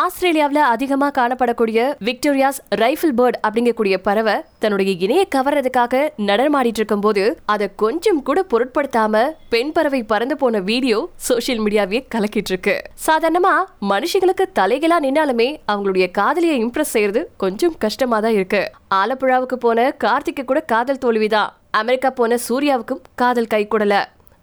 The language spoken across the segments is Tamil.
ஆஸ்திரேலியாவில் அதிகமாக காணப்படக்கூடிய விக்டோரியாஸ் ரைஃபிள் பேர்ட் அப்படிங்கக்கூடிய பறவை தன்னுடைய இணைய கவர்றதுக்காக நடனமாடிட்டு இருக்கும்போது அதை கொஞ்சம் கூட பொருட்படுத்தாம பெண் பறவை பறந்து போன வீடியோ சோஷியல் மீடியாவே கலக்கிட்டு இருக்கு. சாதாரணமா மனுஷங்களுக்கு தலைகளா நின்னாலுமே அவங்களுடைய காதலியை இம்ப்ரெஸ் செய்யறது கொஞ்சம் கஷ்டமா தான் இருக்கு. ஆலப்புழாவுக்கு போன கார்த்திக்கு கூட காதல் தோல்விதான் அமெரிக்கா போன சூர்யாவுக்கும் காதல் கை கூடல.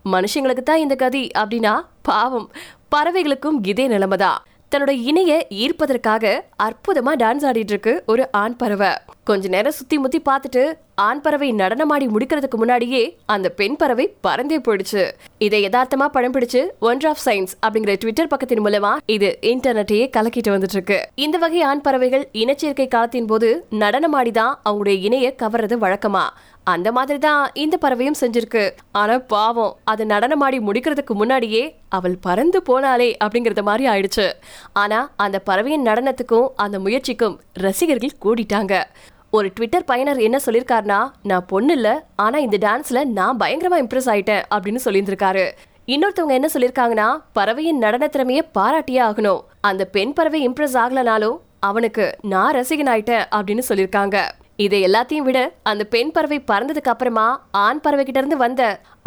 மனுஷங்களுக்கு தான் இந்த கதி அப்படின்னா பாவம். பறவைகளுக்கும் இதே நிலைமைதான். தன்னோட இணைய ஈர்ப்பதற்காக அற்புதமா டான்ஸ் ஆடிட்டு இருக்கு ஒரு ஆண் பறவை. கொஞ்ச நேரம் சுத்தி முத்தி பார்த்துட்டு ஆண் பறவை நடனமாடி முடிக்கிறதுக்கு முன்னாடியே அந்த பெண் பறவை பறந்தே போயிடுச்சு. இதை யதார்த்தமா படம் பிடிச்சு ஒன் ஆஃப் சயின்ஸ் அப்படிங்கிற ட்விட்டர் பக்கத்தின் மூலமா இது இன்டர்நெட்டையே கலக்கிட்டு வந்துட்டு இருக்கு. இந்த வகை ஆண் பறவைகள் இனச்சேர்க்கை காலத்தின் போது நடனமாடிதான் அவங்களுடைய இணைய கவர்றது வழக்கமா? அந்த மாதிரி தான் இந்த பறவையும் செஞ்சிருக்கு. ஆனா பாவம் அது நடனமாடி முடிக்கிறதுக்கு முன்னாடியே அவள் பறந்து போனாலே அப்படிங்கறத மாதிரி ஆயிடுச்சு. ஆனா அந்த பறவையின் நடனத்துக்கும் அந்த முயற்சிக்கும் ரசிகர்கள் கூடிட்டாங்க. ஒரு ட்விட்டர் பயனர் என்ன சொல்லியிருக்காருனா நான் பொண்ணு இல்ல ஆனா இந்த டான்ஸ்ல நான் பயங்கரமா இம்ப்ரெஸ் ஆயிட்டேன் அப்படின்னு சொல்லியிருந்திருக்காரு. இன்னொருத்தவங்க என்ன சொல்லியிருக்காங்கன்னா பறவையின் நடன திறமையை பாராட்டியே ஆகணும். அந்த பெண் பறவை இம்ப்ரெஸ் ஆகலனாலும் அவனுக்கு நான் ரசிகன் ஆயிட்டேன் அப்படின்னு சொல்லியிருக்காங்க இதை எல்லாத்தையும் விட அந்த பெண் பறவை பறந்ததுக்கு அப்புறமா ஆண் பறவை கிட்ட இருந்து வந்த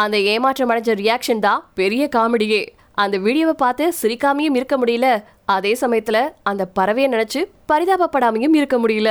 அந்த ஏமாற்றம் அடைஞ்ச ரியாக்ஷன் தான் பெரிய காமெடியே. அந்த வீடியோவை பார்த்து சிரிக்காமையும் இருக்க முடியல. அதே சமயத்துல அந்த பறவையை நினைச்சு பரிதாபப்படாமையும் இருக்க முடியல.